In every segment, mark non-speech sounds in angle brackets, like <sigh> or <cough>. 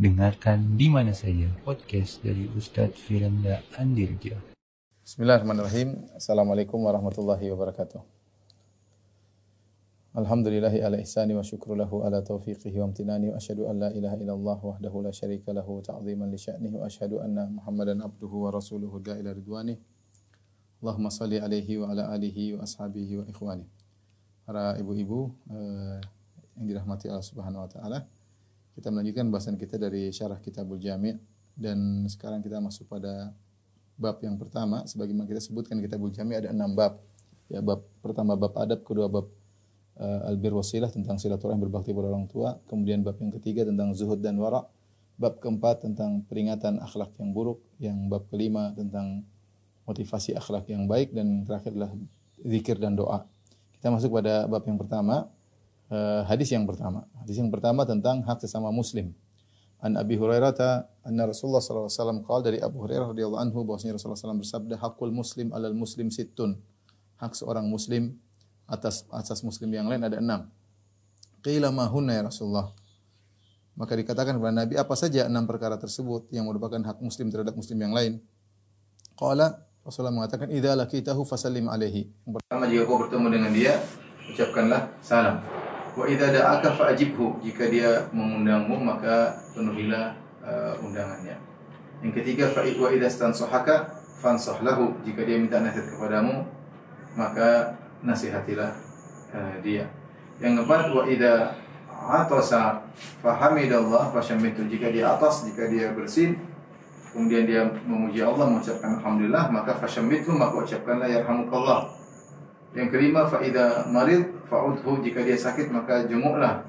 Dengarkan di mana saja podcast dari Ustadz Firanda Andirja. Bismillahirrahmanirrahim. Assalamualaikum warahmatullahi wabarakatuh. Alhamdulillahi ala ihsani wa syukru lahu ala taufiqihi wa amtinani wa asyhadu an la ilaha illallah wahdahu la syarika lahu ta'ziman li sya'nihi wa asyhadu anna Muhammadan abduhu wa rasuluhu da ila ridwani. Allahumma salli alaihi wa ala alihi wa ashabihi wa ikhwani. Para ibu-ibu eh, yang dirahmati Allah Subhanahu wa taala. Kita melanjutkan bahasan kita dari syarah Kitabul Jami' dan sekarang kita masuk pada bab yang pertama sebagaimana kita sebutkan Kitabul Jami' ada enam bab. Ya bab pertama bab adab, kedua bab uh, albir wasilah tentang silaturahim berbakti pada orang tua, kemudian bab yang ketiga tentang zuhud dan wara, bab keempat tentang peringatan akhlak yang buruk, yang bab kelima tentang motivasi akhlak yang baik dan terakhir adalah zikir dan doa. Kita masuk pada bab yang pertama, uh, hadis yang pertama. Hadis yang pertama tentang hak sesama muslim. An Abi Hurairah anna Rasulullah sallallahu alaihi wasallam qala dari Abu Hurairah radhiyallahu anhu bahwasanya Rasulullah SAW bersabda hakul muslim alal muslim sittun. Hak seorang muslim atas atas muslim yang lain ada enam. Qila ma hunna ya Rasulullah. Maka dikatakan kepada Nabi apa saja enam perkara tersebut yang merupakan hak muslim terhadap muslim yang lain. Qala Rasulullah mengatakan idza laqitahu fasallim alaihi. Pertama jika kau bertemu dengan dia ucapkanlah salam. Wa idza da'aka fa'ajibhu. Jika dia mengundangmu maka penuhilah uh, undangannya. Yang ketiga fa wa idza stansahaka fansah lahu. Jika dia minta nasihat kepadamu maka nasihatilah uh, dia. Yang keempat wa idza atasa fahamidallah fasyammitu. Jika dia atas, jika dia bersin, kemudian dia memuji Allah mengucapkan alhamdulillah maka fasyammitu maka ucapkanlah yarhamukallah. Yang kelima faida marid fa'udhu jika dia sakit maka jenguklah.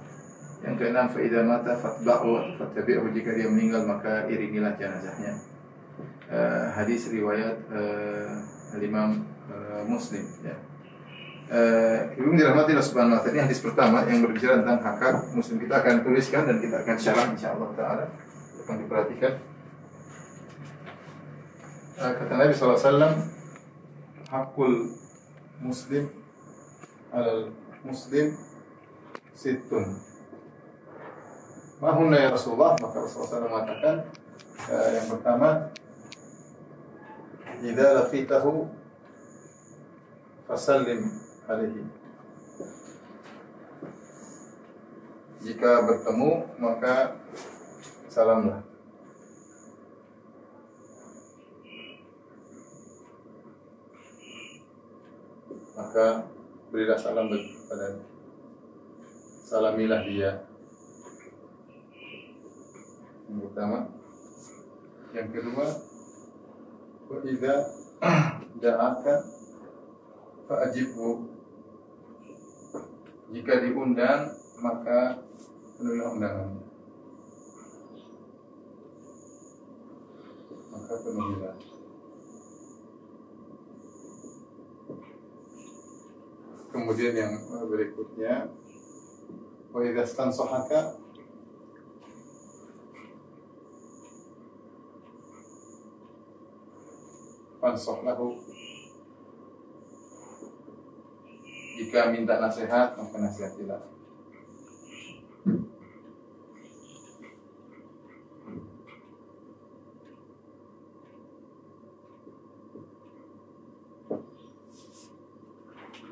Yang keenam faida mata fatba'u fattabi'hu jika dia meninggal maka iringilah jenazahnya. Uh, hadis riwayat uh, Imam uh, Muslim ya. Uh, Ibu dirahmati Allah Subhanahu wa taala. Hadis pertama yang berbicara tentang hak hak muslim. Kita akan tuliskan dan kita akan syarah insyaallah taala. Akan diperhatikan. Uh, kata Nabi sallallahu alaihi wasallam hakul muslim alal muslim situn. Mahunna ya Rasulullah maka Rasulullah SAW mengatakan uh, yang pertama Idza laqitahu fasallim alaihi. Jika bertemu maka salamlah. Maka berilah salam kepada salamilah dia. Yang pertama. Yang kedua wa idza <clears throat> da'aka fa'ajibhu. Jika diundang maka penuhilah undangannya maka penuhilah Kemudian yang berikutnya wa idza stansahaka fansah lahu. Jika minta nasihat maka nasihatilah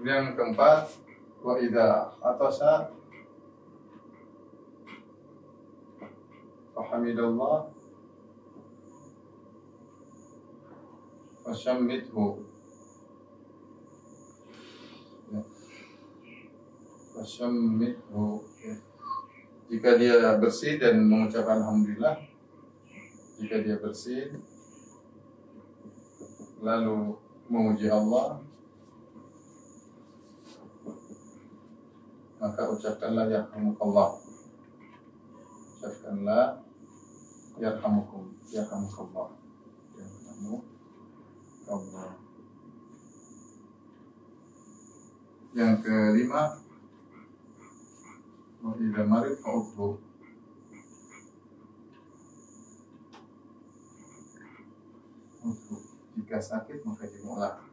yang keempat wa idza atasa fahamidallah fashammithu ya. fashammithu ya. jika dia bersih dan mengucapkan alhamdulillah jika dia bersih lalu memuji Allah maka ucapkanlah yarhamukallah. Ucapkanlah yarhamukum yarhamukallah. Yarhamukallah yang kelima wa idza marid fa'udhu. Jika sakit maka jenguklah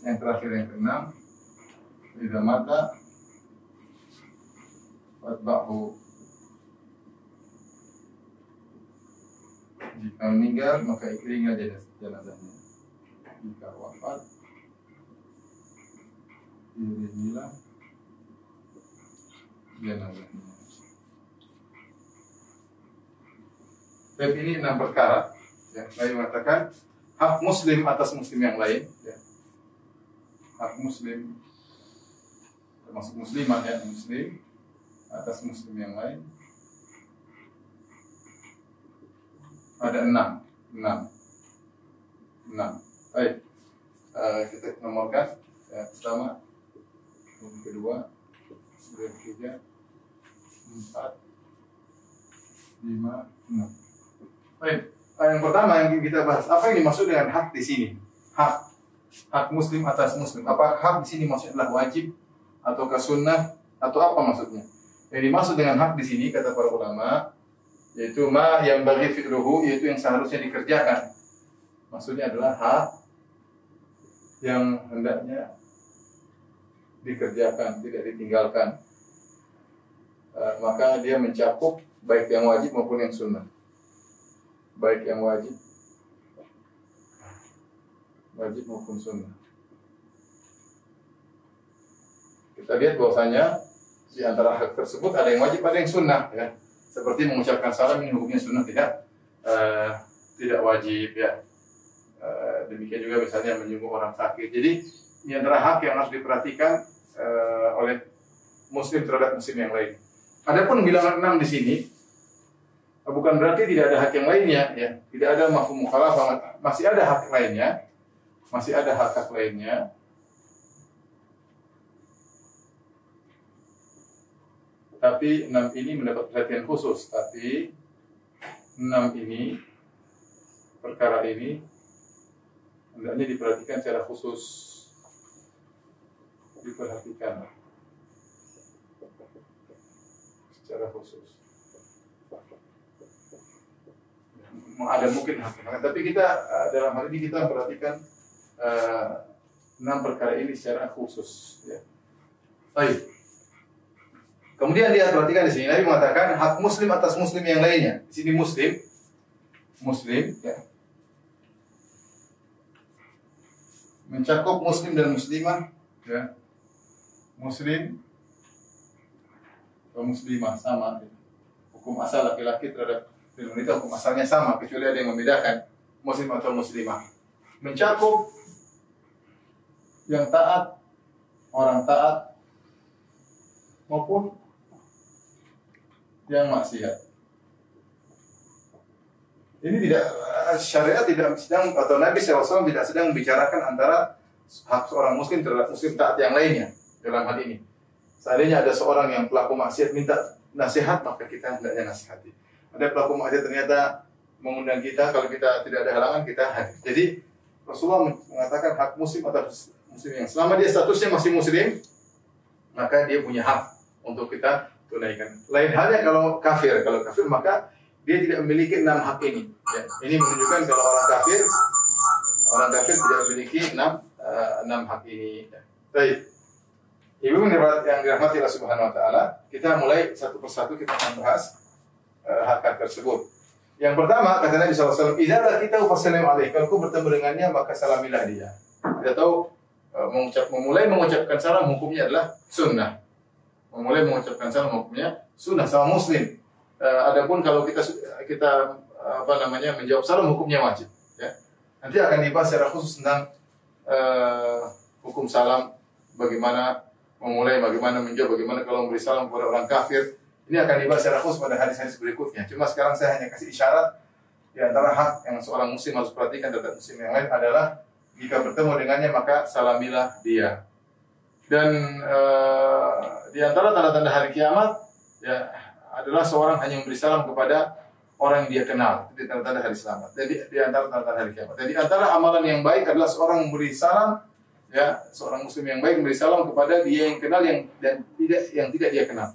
yang terakhir yang keenam Idza mata fatba'hu. Jika meninggal maka iringi jenazahnya. Jika wafat iringilah jenazahnya. Bab ini enam perkara ya, Nabi mengatakan hak muslim atas muslim yang lain ya. Hak muslim termasuk muslimah ya muslim atas muslim yang lain. Ada enam enam enam. Baik uh, kita nomorkan. Ya, pertama yang kedua yang ketiga empat lima enam. Baik yang pertama yang kita bahas apa yang dimaksud dengan hak di sini? Hak hak muslim atas muslim apa hak di sini maksudnya adalah wajib atau sunnah atau apa maksudnya yang dimaksud dengan hak di sini kata para ulama yaitu ma yang bagi fi'luhu yaitu yang seharusnya dikerjakan. Maksudnya adalah hak yang hendaknya dikerjakan, tidak ditinggalkan. Uh, maka dia mencakup baik yang wajib maupun yang sunnah. Baik yang wajib wajib maupun sunnah. Kita lihat bahwasanya di antara hak tersebut ada yang wajib, ada yang sunnah ya seperti mengucapkan salam ini hukumnya sunnah tidak uh, tidak wajib ya. Uh, demikian juga misalnya menyungguh orang sakit. Jadi ini adalah hak yang harus diperhatikan uh, oleh muslim terhadap muslim yang lain. Adapun bilangan enam di sini bukan berarti tidak ada hak yang lainnya ya. Tidak ada mafhum mukhalafah, masih ada hak lainnya. Masih ada hak-hak lainnya tapi enam ini mendapat perhatian khusus. Tapi enam ini perkara ini hendaknya diperhatikan secara khusus. Diperhatikan secara khusus. Ada mungkin tapi kita eh, dalam hal ini kita perhatikan uh, enam perkara ini secara khusus. Ya. Baik. Kemudian lihat perhatikan di sini Nabi mengatakan hak muslim atas muslim yang lainnya. Di sini muslim muslim ya. Mencakup muslim dan muslimah ya. Muslim atau muslimah sama. Hukum asal laki-laki terhadap wanita hukum asalnya sama kecuali ada yang membedakan muslim atau muslimah. Mencakup yang taat, orang taat maupun yang maksiat. Ini tidak syariat tidak sedang atau Nabi SAW tidak sedang membicarakan antara hak seorang muslim terhadap muslim taat yang lainnya dalam hal ini. Seandainya ada seorang yang pelaku maksiat minta nasihat maka kita hendaknya nasihati. Ada pelaku maksiat ternyata mengundang kita kalau kita tidak ada halangan kita hadir. Jadi Rasulullah mengatakan hak muslim atas muslim yang selama dia statusnya masih muslim maka dia punya hak untuk kita tunaikan. Lain halnya kalau kafir, kalau kafir maka dia tidak memiliki enam hak ini. Ya. Ini menunjukkan kalau orang kafir, orang kafir tidak memiliki enam uh, enam hak ini. Ya. Baik. Ibu yang dirahmati Allah Subhanahu Wa Taala, kita mulai satu persatu kita akan bahas uh, hak-hak tersebut. Yang pertama kata Nabi SAW, Idza kita fasalim alaih. Kalau bertemu dengannya maka salamilah dia. Kita tahu mengucap, memulai mengucapkan salam hukumnya adalah sunnah memulai mengucapkan salam hukumnya sunnah sama muslim. Uh, adapun kalau kita kita apa namanya menjawab salam hukumnya wajib. Ya. Nanti akan dibahas secara khusus tentang uh, hukum salam, bagaimana memulai, bagaimana menjawab, bagaimana kalau memberi salam kepada orang kafir. Ini akan dibahas secara khusus pada hadis-hadis berikutnya. Cuma sekarang saya hanya kasih isyarat di antara hak yang seorang muslim harus perhatikan terhadap muslim yang lain adalah jika bertemu dengannya maka salamilah dia. Dan uh, di antara tanda-tanda hari kiamat ya adalah seorang hanya memberi salam kepada orang yang dia kenal. Itu tanda-tanda hari selamat. Jadi di antara tanda-tanda hari kiamat. Jadi antara amalan yang baik adalah seorang memberi salam ya seorang muslim yang baik memberi salam kepada dia yang kenal yang dan tidak yang tidak dia kenal.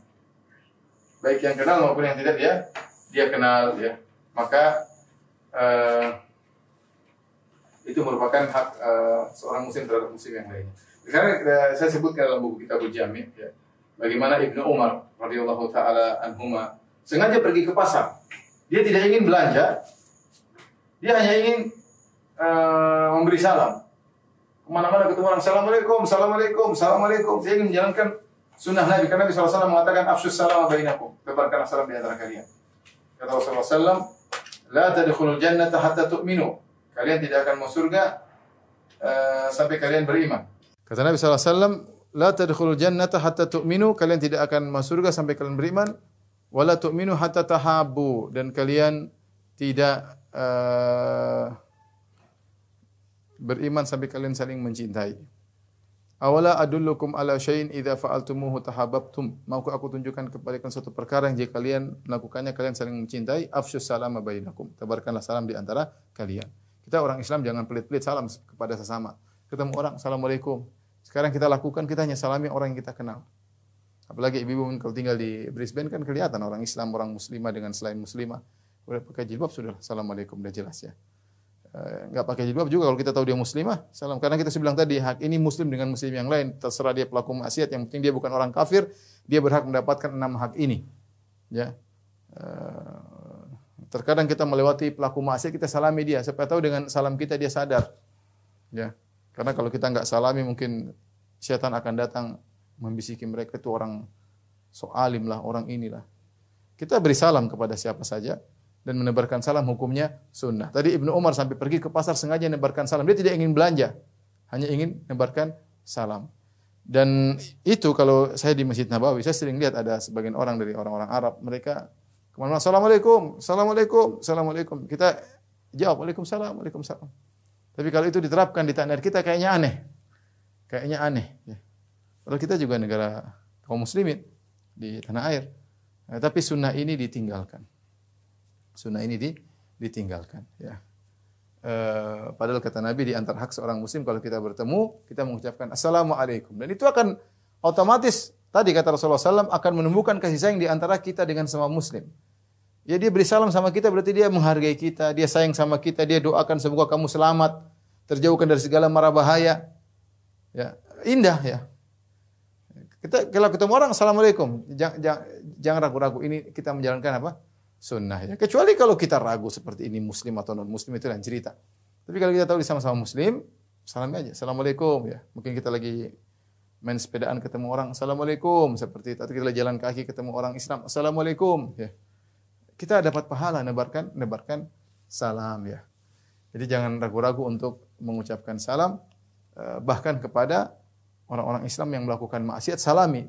Baik yang kenal maupun yang tidak dia dia kenal ya. Maka uh, itu merupakan hak uh, seorang muslim terhadap muslim yang lainnya. Karena uh, saya sebutkan dalam buku Kitabul Jami ya, bagaimana Ibnu Umar radhiyallahu taala anhuma sengaja pergi ke pasar. Dia tidak ingin belanja, dia hanya ingin uh, memberi salam. Ke mana-mana ketemu orang, Assalamualaikum, Assalamualaikum, Assalamualaikum. Dia ingin menjalankan sunnah Nabi. Karena Nabi SAW mengatakan, Afsus salam bainakum. Tebarkanlah salam di antara kalian. Kata Rasulullah SAW, La tadkhulul jannata hatta tu'minu. Kalian tidak akan masuk surga uh, sampai kalian beriman. Kata Nabi SAW, La tadkhulul jannata hatta tu'minu. Kalian tidak akan masuk surga sampai kalian beriman. Wala tu'minu hatta tahabu. Dan kalian tidak uh, beriman sampai kalian saling mencintai. Awala adullukum ala syai'in idza fa'altumuhu tahabbtum. Maukah aku tunjukkan kepada kalian suatu perkara yang jika kalian melakukannya kalian saling mencintai? Afsyus salama bainakum. Tebarkanlah salam di antara kalian. Kita orang Islam jangan pelit-pelit salam kepada sesama. Ketemu orang, Assalamualaikum. Sekarang kita lakukan, kita hanya salami orang yang kita kenal. Apalagi ibu-ibu kalau tinggal di Brisbane kan kelihatan orang Islam, orang muslimah dengan selain muslimah. Udah pakai jilbab sudah, Assalamualaikum, udah jelas ya. Enggak eh, pakai jilbab juga kalau kita tahu dia muslimah, salam. Karena kita bilang tadi hak ini muslim dengan muslim yang lain, terserah dia pelaku maksiat, yang penting dia bukan orang kafir, dia berhak mendapatkan enam hak ini. Ya. Terkadang kita melewati pelaku maksiat, kita salami dia. Siapa tahu dengan salam kita dia sadar. Ya. Karena kalau kita enggak salami mungkin setan akan datang membisiki mereka itu orang soalim lah, orang inilah. Kita beri salam kepada siapa saja, dan menebarkan salam hukumnya sunnah. Tadi Ibnu Umar sampai pergi ke pasar sengaja menebarkan salam. Dia tidak ingin belanja, hanya ingin menebarkan salam. Dan itu kalau saya di Masjid Nabawi, saya sering lihat ada sebagian orang dari orang-orang Arab, mereka ke mana-mana, Assalamualaikum, Assalamualaikum, Assalamualaikum. Kita jawab, Waalaikumsalam, Waalaikumsalam. Tapi kalau itu diterapkan di tanah kita kayaknya aneh. Kayaknya aneh. Ya. Kalau kita juga negara kaum muslimin di tanah air. Nah, tapi sunnah ini ditinggalkan. Sunnah ini di, ditinggalkan. Ya. E, padahal kata Nabi di antara hak seorang muslim kalau kita bertemu, kita mengucapkan Assalamualaikum. Dan itu akan otomatis, tadi kata Rasulullah SAW, akan menumbuhkan kasih sayang di antara kita dengan semua muslim. Ya dia beri salam sama kita berarti dia menghargai kita, dia sayang sama kita, dia doakan semoga kamu selamat, terjauhkan dari segala mara bahaya. Ya, indah ya. Kita kalau ketemu orang assalamualaikum, jangan ragu-ragu. Ini kita menjalankan apa? sunnah ya. Kecuali kalau kita ragu seperti ini muslim atau non muslim itu lain cerita. Tapi kalau kita tahu sama-sama muslim, salam aja. Assalamualaikum ya. Mungkin kita lagi main sepedaan ketemu orang, Assalamualaikum. Seperti itu. Atau kita jalan kaki ketemu orang Islam, Assalamualaikum. Ya. Kita dapat pahala nebarkan nebarkan salam ya. Jadi jangan ragu-ragu untuk mengucapkan salam eh, bahkan kepada orang-orang Islam yang melakukan maksiat salami.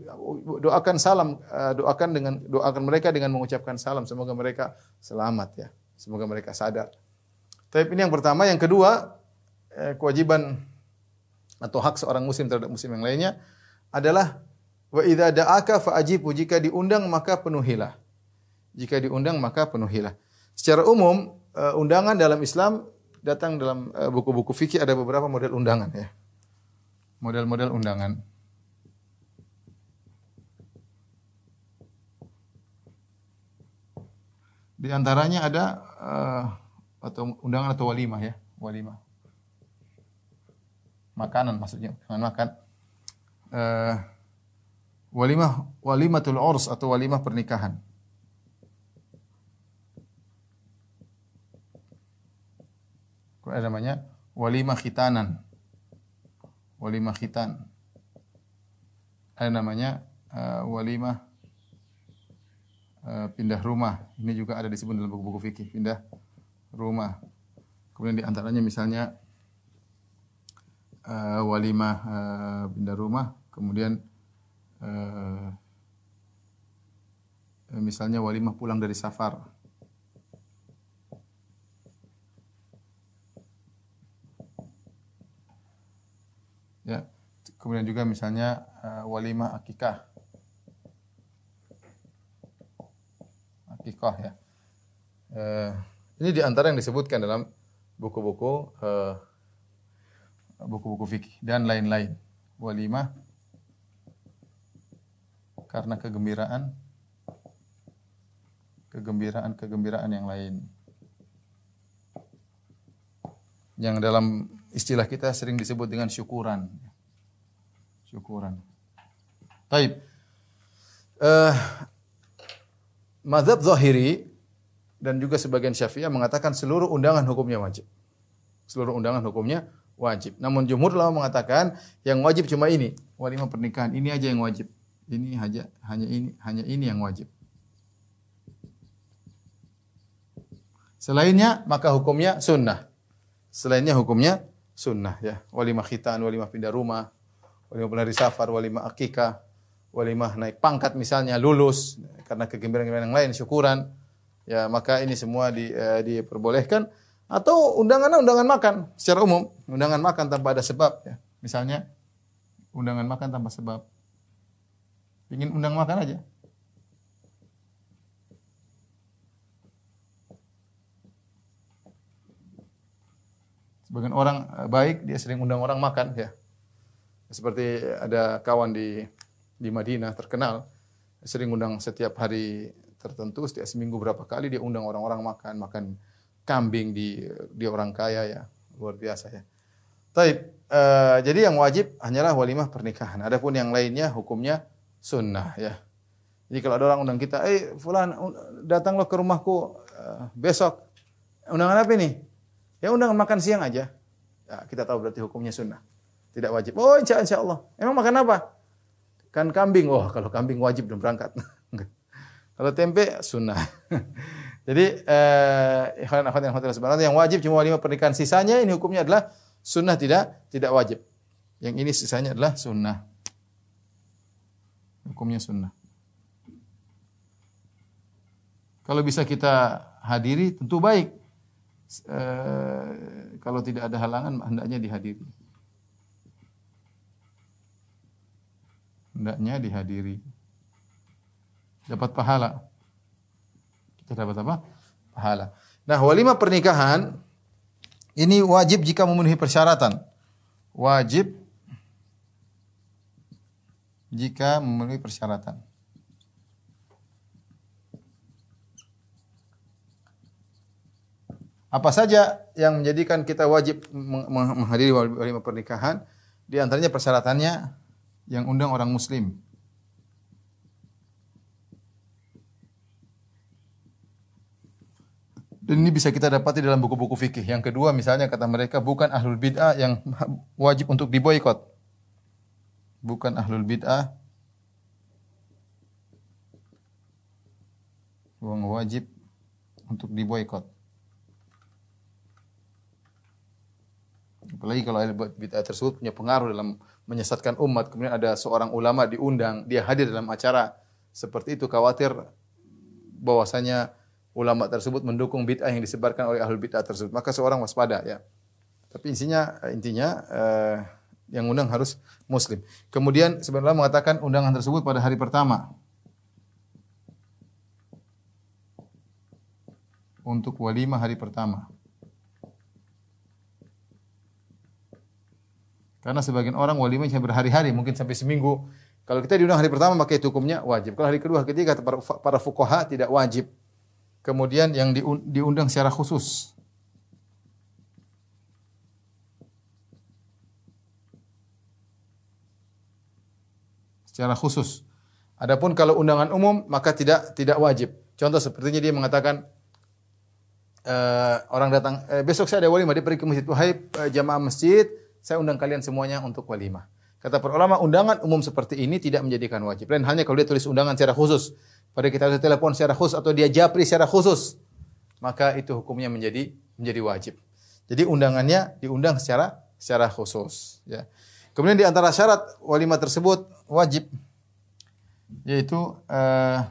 Doakan salam eh, doakan dengan doakan mereka dengan mengucapkan salam. Semoga mereka selamat ya. Semoga mereka sadar. Tapi ini yang pertama. Yang kedua eh, kewajiban atau hak seorang muslim terhadap muslim yang lainnya adalah wa idza da'aka fa'ajibu jika diundang maka penuhilah jika diundang maka penuhilah secara umum eh, undangan dalam Islam datang dalam buku-buku fikih ada beberapa model undangan ya model-model undangan. Di antaranya ada uh, atau undangan atau walimah ya, walimah. Makanan maksudnya, dengan makan. Uh, walimah walimatul urs atau walimah pernikahan. Ada namanya walimah khitanan walimah khitan. Ada namanya uh, walimah uh, pindah rumah. Ini juga ada disebut dalam buku-buku fikih, pindah rumah. Kemudian di antaranya misalnya uh, walimah uh, pindah rumah, kemudian uh, misalnya walimah pulang dari safar. Ya. Kemudian juga misalnya uh, walimah akikah. Akikah ya. Uh, ini di antara yang disebutkan dalam buku-buku uh, buku-buku fikih dan lain-lain. Walimah karena kegembiraan kegembiraan-kegembiraan yang lain. yang dalam istilah kita sering disebut dengan syukuran. Syukuran. Taib. Uh, Mazhab Zahiri dan juga sebagian Syafi'iyah mengatakan seluruh undangan hukumnya wajib. Seluruh undangan hukumnya wajib. Namun jumhur ulama mengatakan yang wajib cuma ini, walimah pernikahan. Ini aja yang wajib. Ini hanya hanya ini hanya ini yang wajib. Selainnya maka hukumnya sunnah. Selainnya hukumnya sunnah ya. Walimah khitan, walimah pindah rumah, walimah pelari safar, walimah akikah, walimah naik pangkat misalnya lulus karena kegembiraan yang lain syukuran ya maka ini semua di, uh, diperbolehkan atau undangan undangan makan secara umum undangan makan tanpa ada sebab ya. Misalnya undangan makan tanpa sebab. Ingin undang makan aja. Sebagian orang eh, baik dia sering undang orang makan ya. Seperti ada kawan di di Madinah terkenal sering undang setiap hari tertentu setiap seminggu berapa kali dia undang orang-orang makan makan kambing di di orang kaya ya luar biasa ya. Taib, uh, jadi yang wajib hanyalah walimah pernikahan. Adapun yang lainnya hukumnya sunnah ya. Jadi kalau ada orang undang kita, eh fulan datanglah ke rumahku uh, besok. Undangan apa ini? Ya undangan makan siang aja. Ya, kita tahu berarti hukumnya sunnah. Tidak wajib. Oh insya, insya Allah. Emang makan apa? Kan kambing, oh, kalau kambing wajib dan berangkat. <laughs> kalau tempe sunnah. <laughs> Jadi eh ikhwan akhwat yang yang wajib cuma lima pernikahan sisanya ini hukumnya adalah sunnah tidak tidak wajib. Yang ini sisanya adalah sunnah. Hukumnya sunnah. Kalau bisa kita hadiri tentu baik. E, kalau tidak ada halangan hendaknya dihadiri. hendaknya dihadiri. Dapat pahala. Kita dapat apa? Pahala. Nah, walimah pernikahan ini wajib jika memenuhi persyaratan. Wajib jika memenuhi persyaratan. Apa saja yang menjadikan kita wajib menghadiri walimah pernikahan? Di antaranya persyaratannya yang undang orang muslim. Dan ini bisa kita dapati dalam buku-buku fikih. Yang kedua misalnya kata mereka bukan ahlul bid'ah yang <laughs> wajib untuk diboykot. Bukan ahlul bid'ah yang wajib untuk diboykot. Apalagi kalau bid'ah tersebut punya pengaruh dalam menyesatkan umat, kemudian ada seorang ulama diundang, dia hadir dalam acara seperti itu khawatir bahwasanya ulama tersebut mendukung bid'ah yang disebarkan oleh ahlul bid'ah tersebut. Maka seorang waspada ya. Tapi intinya intinya eh, yang undang harus muslim. Kemudian sebenarnya mengatakan undangan tersebut pada hari pertama. Untuk walimah hari pertama. Karena sebagian orang walimah hanya berhari-hari, mungkin sampai seminggu. Kalau kita diundang hari pertama, maka itu hukumnya wajib. Kalau hari kedua, ketiga, para, para fukoha tidak wajib. Kemudian yang diundang secara khusus. Secara khusus. Adapun kalau undangan umum, maka tidak tidak wajib. Contoh sepertinya dia mengatakan, uh, orang datang, eh, besok saya ada walimah, dia pergi ke masjid. Wahai uh, jamaah masjid, saya undang kalian semuanya untuk walimah. Kata para ulama, undangan umum seperti ini tidak menjadikan wajib. Lain halnya kalau dia tulis undangan secara khusus. Pada kita telepon secara khusus atau dia japri secara khusus. Maka itu hukumnya menjadi menjadi wajib. Jadi undangannya diundang secara secara khusus. Ya. Kemudian di antara syarat walimah tersebut wajib yaitu uh,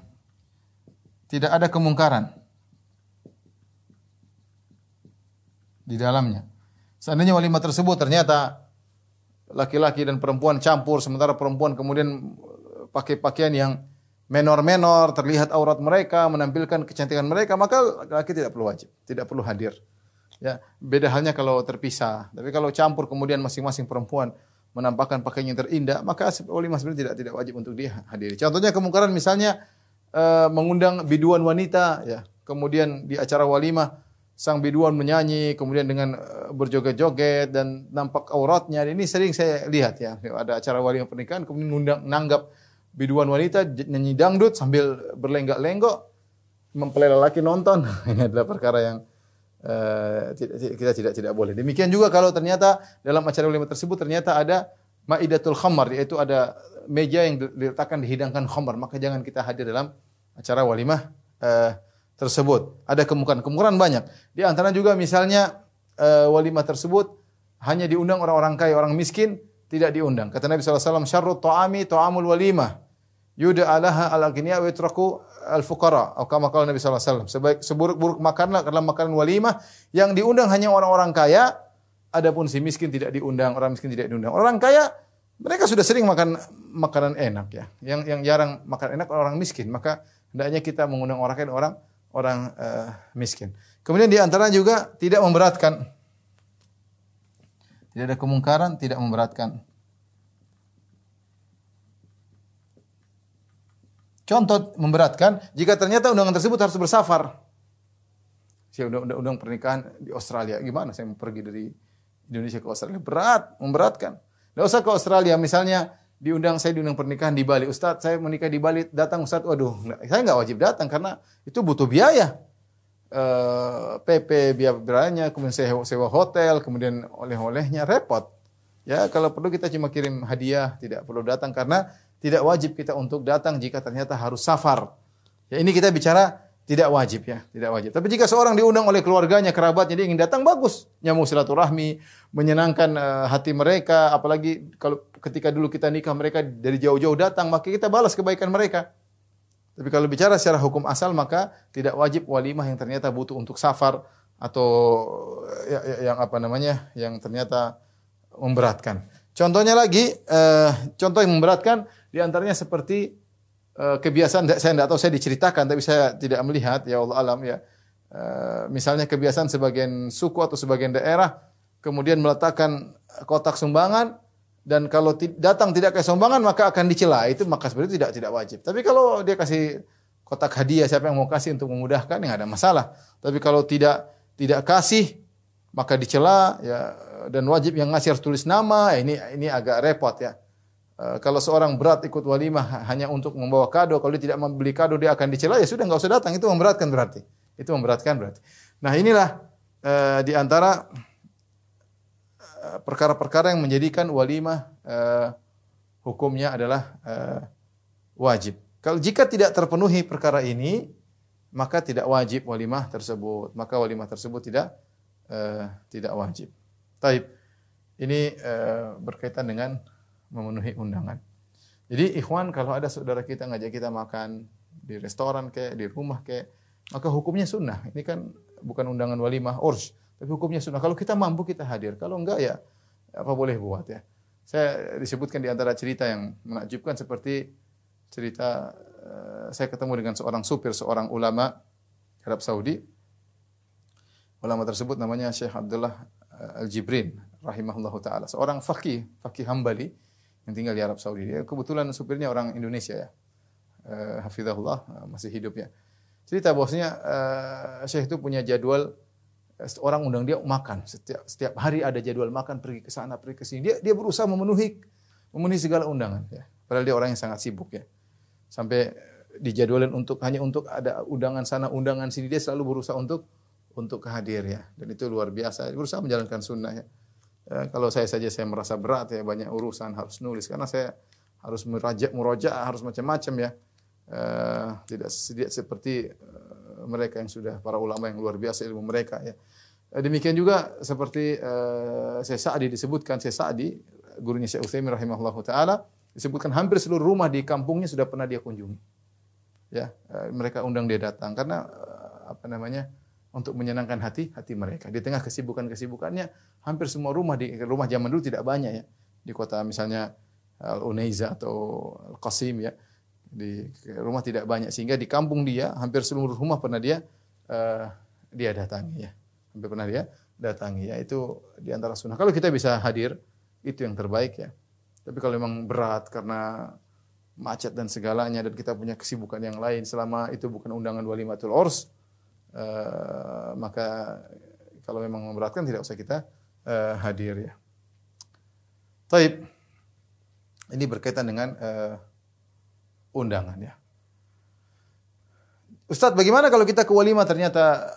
tidak ada kemungkaran di dalamnya. Seandainya walimah tersebut ternyata laki-laki dan perempuan campur, sementara perempuan kemudian pakai pakaian yang menor-menor, terlihat aurat mereka, menampilkan kecantikan mereka, maka laki-laki tidak perlu wajib, tidak perlu hadir. Ya, beda halnya kalau terpisah. Tapi kalau campur kemudian masing-masing perempuan menampakkan pakaian yang terindah, maka walimah sebenarnya tidak tidak wajib untuk dia hadiri. Contohnya kemungkaran misalnya uh, mengundang biduan wanita, ya, kemudian di acara walimah sang biduan menyanyi kemudian dengan eh, berjoget-joget dan nampak auratnya. Ini sering saya lihat ya ada acara walimah pernikahan kemudian ngundang nanggap biduan wanita nyanyi dangdut sambil berlenggak-lenggok mempelai lelaki nonton. <laughs> Ini adalah perkara yang uh, kita tidak tidak boleh. Demikian juga kalau ternyata dalam acara walimah tersebut ternyata ada maidatul khamar yaitu ada meja yang diletakkan dihidangkan khamar. Maka jangan kita hadir dalam acara walimah uh, tersebut. Ada kemungkaran-kemungkaran banyak. Di antara juga misalnya uh, walimah tersebut hanya diundang orang-orang kaya, orang miskin tidak diundang. Kata Nabi SAW, syarrut ta'ami ta'amul walimah. Yuda alaha al agniya wa yutraku al-fuqara. Atau kama kala Nabi SAW. Sebaik, seburuk-buruk makanan adalah makanan walimah yang diundang hanya orang-orang kaya, adapun si miskin tidak diundang, orang miskin tidak diundang. Orang kaya mereka sudah sering makan makanan enak ya. Yang yang jarang makan enak orang miskin. Maka hendaknya kita mengundang orang kaya orang orang uh, miskin. Kemudian di antara juga tidak memberatkan. Tidak ada kemungkaran, tidak memberatkan. Contoh memberatkan jika ternyata undangan tersebut harus bersafar. Saya undang, undang pernikahan di Australia. Gimana saya mau pergi dari Indonesia ke Australia? Berat, memberatkan. Tidak usah ke Australia. Misalnya diundang saya diundang pernikahan di Bali. Ustadz, saya menikah di Bali, datang Ustadz, waduh, saya nggak wajib datang karena itu butuh biaya. E, eh, PP biaya beranya, kemudian sewa, sewa hotel, kemudian oleh-olehnya repot. Ya, kalau perlu kita cuma kirim hadiah, tidak perlu datang karena tidak wajib kita untuk datang jika ternyata harus safar. Ya, ini kita bicara tidak wajib ya, tidak wajib. Tapi jika seorang diundang oleh keluarganya, kerabatnya, dia ingin datang, bagus. Nyamuk silaturahmi, menyenangkan uh, hati mereka. Apalagi kalau ketika dulu kita nikah, mereka dari jauh-jauh datang, maka kita balas kebaikan mereka. Tapi kalau bicara secara hukum asal, maka tidak wajib walimah yang ternyata butuh untuk safar atau ya, ya, yang apa namanya, yang ternyata memberatkan. Contohnya lagi, uh, contoh yang memberatkan, di antaranya seperti Eh, kebiasaan saya tidak tahu saya diceritakan tapi saya tidak melihat ya Allah alam ya. Uh, misalnya kebiasaan sebagian suku atau sebagian daerah kemudian meletakkan kotak sumbangan dan kalau datang tidak ke sumbangan maka akan dicela itu maka sebenarnya tidak tidak wajib. Tapi kalau dia kasih kotak hadiah siapa yang mau kasih untuk memudahkan ya ada masalah. Tapi kalau tidak tidak kasih maka dicela ya dan wajib yang ngasih harus tulis nama ya ini ini agak repot ya. Eh, kalau seorang berat ikut walimah hanya untuk membawa kado, kalau dia tidak membeli kado dia akan dicela, ya sudah nggak usah datang. Itu memberatkan berarti. Itu memberatkan berarti. Nah inilah uh, di antara perkara-perkara yang menjadikan walimah uh, hukumnya adalah uh, wajib. Kalau jika tidak terpenuhi perkara ini, maka tidak wajib walimah tersebut. Maka walimah tersebut tidak uh, tidak wajib. Taib. Ini uh, berkaitan dengan memenuhi undangan. Jadi ikhwan kalau ada saudara kita ngajak kita makan di restoran kayak di rumah kayak maka hukumnya sunnah. Ini kan bukan undangan walimah urs, tapi hukumnya sunnah. Kalau kita mampu kita hadir, kalau enggak ya apa boleh buat ya. Saya disebutkan di antara cerita yang menakjubkan seperti cerita uh, saya ketemu dengan seorang supir, seorang ulama Arab Saudi. Ulama tersebut namanya Syekh Abdullah eh, Al-Jibrin rahimahullahu taala, seorang fakih, fakih Hambali yang tinggal di Arab Saudi. Dia kebetulan supirnya orang Indonesia ya. Uh, hafizahullah masih hidup ya. Cerita uh, Syekh itu punya jadwal orang undang dia makan. Setiap setiap hari ada jadwal makan pergi ke sana pergi ke sini. Dia dia berusaha memenuhi memenuhi segala undangan ya. Padahal dia orang yang sangat sibuk ya. Sampai dijadwalin untuk hanya untuk ada undangan sana undangan sini dia selalu berusaha untuk untuk hadir ya. Dan itu luar biasa. Berusaha menjalankan sunnah ya. Ya, kalau saya saja saya merasa berat ya banyak urusan harus nulis. Karena saya harus merajak muroja harus macam-macam ya. Uh, tidak tidak seperti mereka yang sudah para ulama yang luar biasa ilmu mereka ya. Uh, demikian juga seperti uh, saya Sa'di disebutkan saya Sa'di gurunya Syekh Utsaimin rahimahullahu taala disebutkan hampir seluruh rumah di kampungnya sudah pernah dia kunjungi. Ya, uh, mereka undang dia datang karena uh, apa namanya? untuk menyenangkan hati hati mereka. Di tengah kesibukan-kesibukannya, hampir semua rumah di rumah zaman dulu tidak banyak ya. Di kota misalnya Al Unaiza atau Al Qasim ya. Di rumah tidak banyak sehingga di kampung dia hampir seluruh rumah pernah dia uh, dia datangi ya. Hampir pernah dia datangi ya. Itu di antara sunnah. Kalau kita bisa hadir itu yang terbaik ya. Tapi kalau memang berat karena macet dan segalanya dan kita punya kesibukan yang lain selama itu bukan undangan walimatul urs eh, maka kalau memang memberatkan tidak usah kita eh, hadir ya. Taib. Ini berkaitan dengan eh, undangan ya. Ustadz, bagaimana kalau kita ke walimah ternyata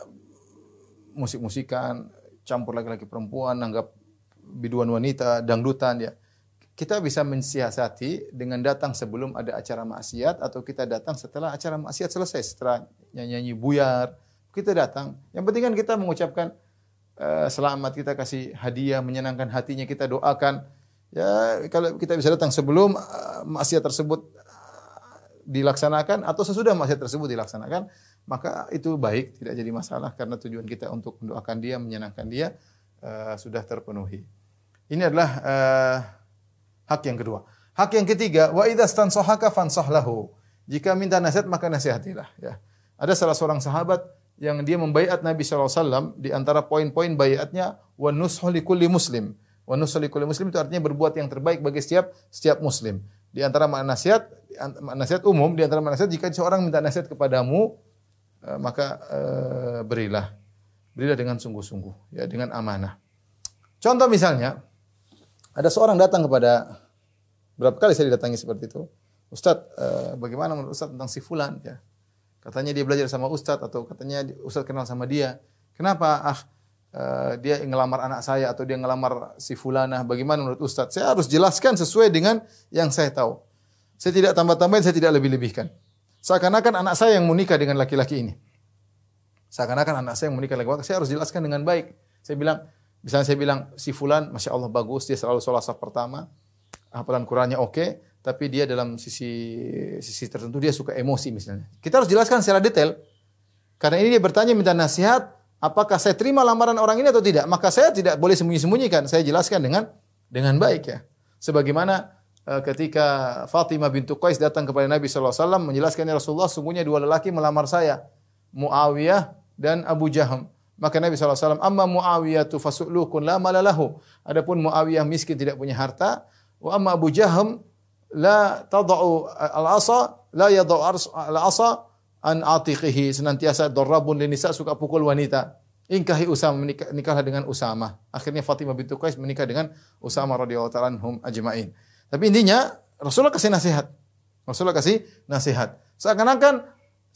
musik-musikan, campur laki-laki perempuan, nanggap biduan wanita, dangdutan ya. Kita bisa mensiasati dengan datang sebelum ada acara maksiat atau kita datang setelah acara maksiat selesai, setelah nyanyi-nyanyi buyar, kita datang. Yang penting kan kita mengucapkan uh, selamat, kita kasih hadiah, menyenangkan hatinya, kita doakan. Ya, kalau kita bisa datang sebelum uh, maksiat tersebut dilaksanakan atau sesudah maksiat tersebut dilaksanakan, maka itu baik, tidak jadi masalah karena tujuan kita untuk mendoakan dia, menyenangkan dia uh, sudah terpenuhi. Ini adalah uh, hak yang kedua. Hak yang ketiga, wa idza stansahaka fansahlahu. Jika minta nasihat maka nasihatilah ya. Ada salah seorang sahabat yang dia membaiat Nabi SAW di antara poin-poin baiatnya wa nushu kulli muslim. Wa nushu kulli muslim itu artinya berbuat yang terbaik bagi setiap setiap muslim. Di antara makna nasihat, nasihat umum, di antara makna nasihat jika seorang minta nasihat kepadamu, eh, maka uh, berilah. Berilah dengan sungguh-sungguh, ya dengan amanah. Contoh misalnya, ada seorang datang kepada berapa kali saya didatangi seperti itu. Ustadz, uh, bagaimana menurut Ustadz tentang si fulan? Ya. Katanya dia belajar sama Ustadz atau katanya Ustadz kenal sama dia. Kenapa? Ah, uh, dia ngelamar anak saya atau dia ngelamar si fulanah, bagaimana menurut Ustadz? Saya harus jelaskan sesuai dengan yang saya tahu. Saya tidak tambah-tambahin, saya tidak lebih-lebihkan. Seakan-akan anak saya yang menikah dengan laki-laki ini. Seakan-akan anak saya yang menikah laki-laki, saya harus jelaskan dengan baik. Saya bilang, misalnya saya bilang, si fulan, Masya Allah bagus, dia selalu sholat saf pertama, hafalan Qurannya oke, okay, tapi dia dalam sisi sisi tertentu dia suka emosi misalnya. Kita harus jelaskan secara detail. Karena ini dia bertanya minta nasihat, apakah saya terima lamaran orang ini atau tidak? Maka saya tidak boleh sembunyi-sembunyikan. Saya jelaskan dengan dengan baik ya. Sebagaimana uh, ketika Fatimah bintu Qais datang kepada Nabi sallallahu alaihi wasallam menjelaskan ya Rasulullah sungguhnya dua lelaki melamar saya, Muawiyah dan Abu Jaham. Maka Nabi SAW, Amma Muawiyah tu fasu'lukun la malalahu. Adapun Muawiyah miskin tidak punya harta. Wa amma Abu Jaham la tadau al-asa, la yadau al-asa an atiqihi senantiasa darrabun linisa suka pukul wanita. Ingkahi Usama menikah, nikahlah dengan Usama. Akhirnya Fatimah bintu Qais menikah dengan Usama radhiyallahu taala anhum ajmain. Tapi intinya Rasulullah kasih nasihat. Rasulullah kasih nasihat. Seakan-akan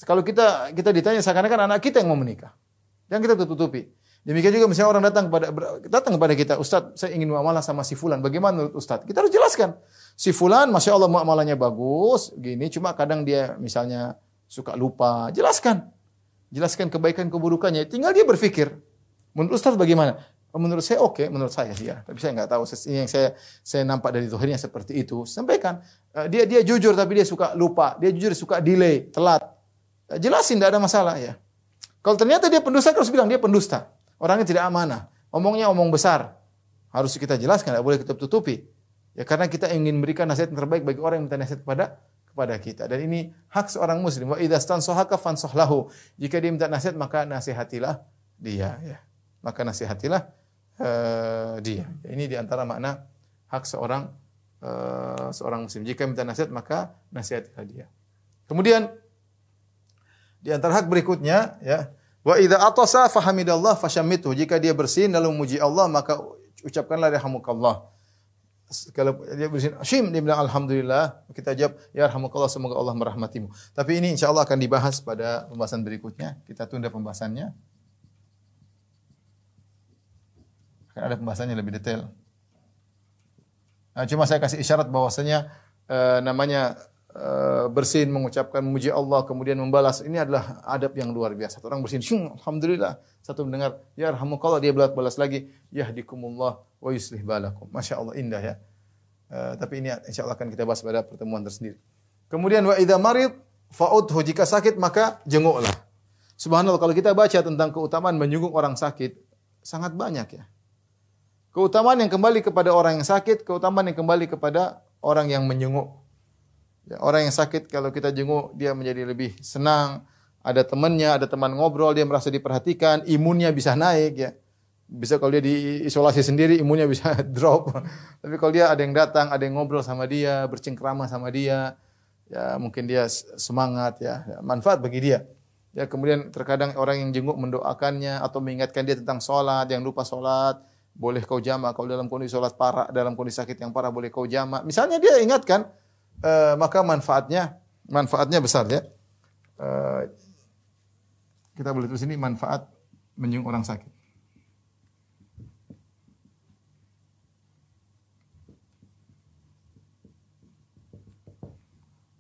kalau kita kita ditanya seakan-akan anak kita yang mau menikah. Yang kita tutupi. Demikian juga misalnya orang datang kepada datang kepada kita, Ustaz, saya ingin muamalah sama si fulan. Bagaimana menurut Ustaz? Kita harus jelaskan. Si fulan, masya Allah muamalahnya bagus, gini. Cuma kadang dia misalnya suka lupa. Jelaskan. Jelaskan kebaikan keburukannya. Tinggal dia berpikir. Menurut Ustaz bagaimana? Menurut saya oke, okay. menurut saya ya. Tapi saya nggak tahu yang saya saya nampak dari Tuhannya seperti itu. Sampaikan. Eh, dia dia jujur tapi dia suka lupa. Dia jujur suka delay, telat. Eh, jelasin tidak ada masalah ya. Kalau ternyata dia pendusta harus bilang dia pendusta. Orangnya tidak amanah. Omongnya omong besar. Harus kita jelaskan, tidak boleh kita tutupi. Ya karena kita ingin memberikan nasihat yang terbaik bagi orang yang minta nasihat kepada kepada kita. Dan ini hak seorang muslim. Wa idza stansohaka fansahlahu. Jika dia minta nasihat maka nasihatilah dia ya. Maka nasihatilah uh, dia. Ini di antara makna hak seorang uh, seorang muslim. Jika minta nasihat maka nasihatilah dia. Kemudian di antara hak berikutnya ya, wa idza atasa fahamidallah fashammithu. Jika dia bersin lalu memuji Allah maka ucapkanlah rahmukallah kalau dia bersin Shim dia bilang alhamdulillah. Kita jawab ya rahmukallah semoga Allah merahmatimu. Tapi ini insya Allah akan dibahas pada pembahasan berikutnya. Kita tunda pembahasannya. Akan ada pembahasannya lebih detail. Nah, cuma saya kasih isyarat bahwasanya uh, namanya bersin mengucapkan memuji Allah kemudian membalas ini adalah adab yang luar biasa orang bersin alhamdulillah satu mendengar ya rahmukallah dia balas lagi yahdikumullah wa yuslih balakum. Masya Allah indah ya. Uh, tapi ini insya Allah akan kita bahas pada pertemuan tersendiri. Kemudian wa idza marid fa'udhu jika sakit maka jenguklah. Subhanallah kalau kita baca tentang keutamaan menjenguk orang sakit sangat banyak ya. Keutamaan yang kembali kepada orang yang sakit, keutamaan yang kembali kepada orang yang menjenguk. Ya, orang yang sakit kalau kita jenguk dia menjadi lebih senang, ada temannya, ada teman ngobrol, dia merasa diperhatikan, imunnya bisa naik ya. Bisa kalau dia diisolasi sendiri imunnya bisa <laughs> drop. Tapi kalau dia ada yang datang, ada yang ngobrol sama dia, bercengkrama sama dia, ya mungkin dia semangat ya, manfaat bagi dia. Ya, kemudian terkadang orang yang jenguk mendoakannya atau mengingatkan dia tentang sholat, yang lupa sholat, boleh kau jama kalau dalam kondisi sholat parah, dalam kondisi sakit yang parah boleh kau jama. Misalnya dia ingatkan, uh, maka manfaatnya manfaatnya besar ya. Uh, kita boleh tulis ini manfaat menjenguk orang sakit.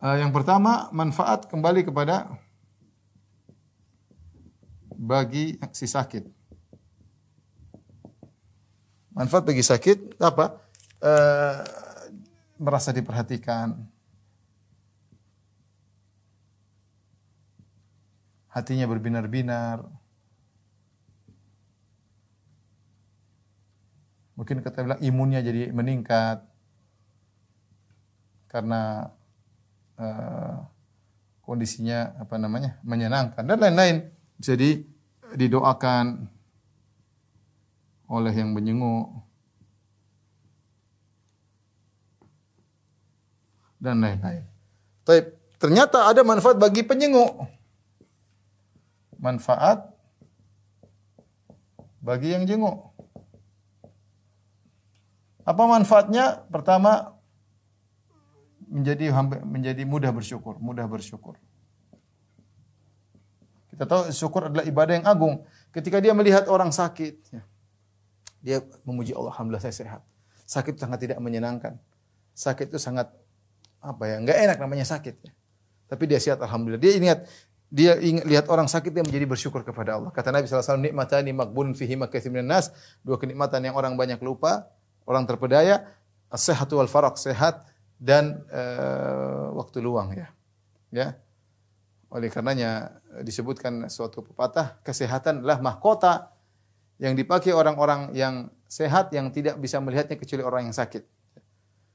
Uh, yang pertama manfaat kembali kepada bagi si sakit. Manfaat bagi sakit apa? E, merasa diperhatikan. Hatinya berbinar-binar. Mungkin kata bilang imunnya jadi meningkat. Karena e, kondisinya apa namanya? menyenangkan dan lain-lain. Jadi didoakan oleh yang menyenguk dan lain-lain. Tapi ternyata ada manfaat bagi penyenguk. Manfaat bagi yang jenguk. Apa manfaatnya? Pertama menjadi menjadi mudah bersyukur, mudah bersyukur. Kita tahu syukur adalah ibadah yang agung. Ketika dia melihat orang sakit, ya, dia memuji Allah, alhamdulillah saya sehat. Sakit sangat tidak menyenangkan. Sakit itu sangat apa ya, nggak enak namanya sakit. Ya. Tapi dia sehat, alhamdulillah. Dia ingat dia ingat lihat orang sakit dia menjadi bersyukur kepada Allah. Kata Nabi SAW, nikmatani makbun fihi nas. Dua kenikmatan yang orang banyak lupa, orang terpedaya, as-sehatu wal farak, sehat dan uh, waktu luang ya. Ya. Oleh karenanya disebutkan suatu pepatah, kesehatan adalah mahkota yang dipakai orang-orang yang sehat yang tidak bisa melihatnya kecuali orang yang sakit.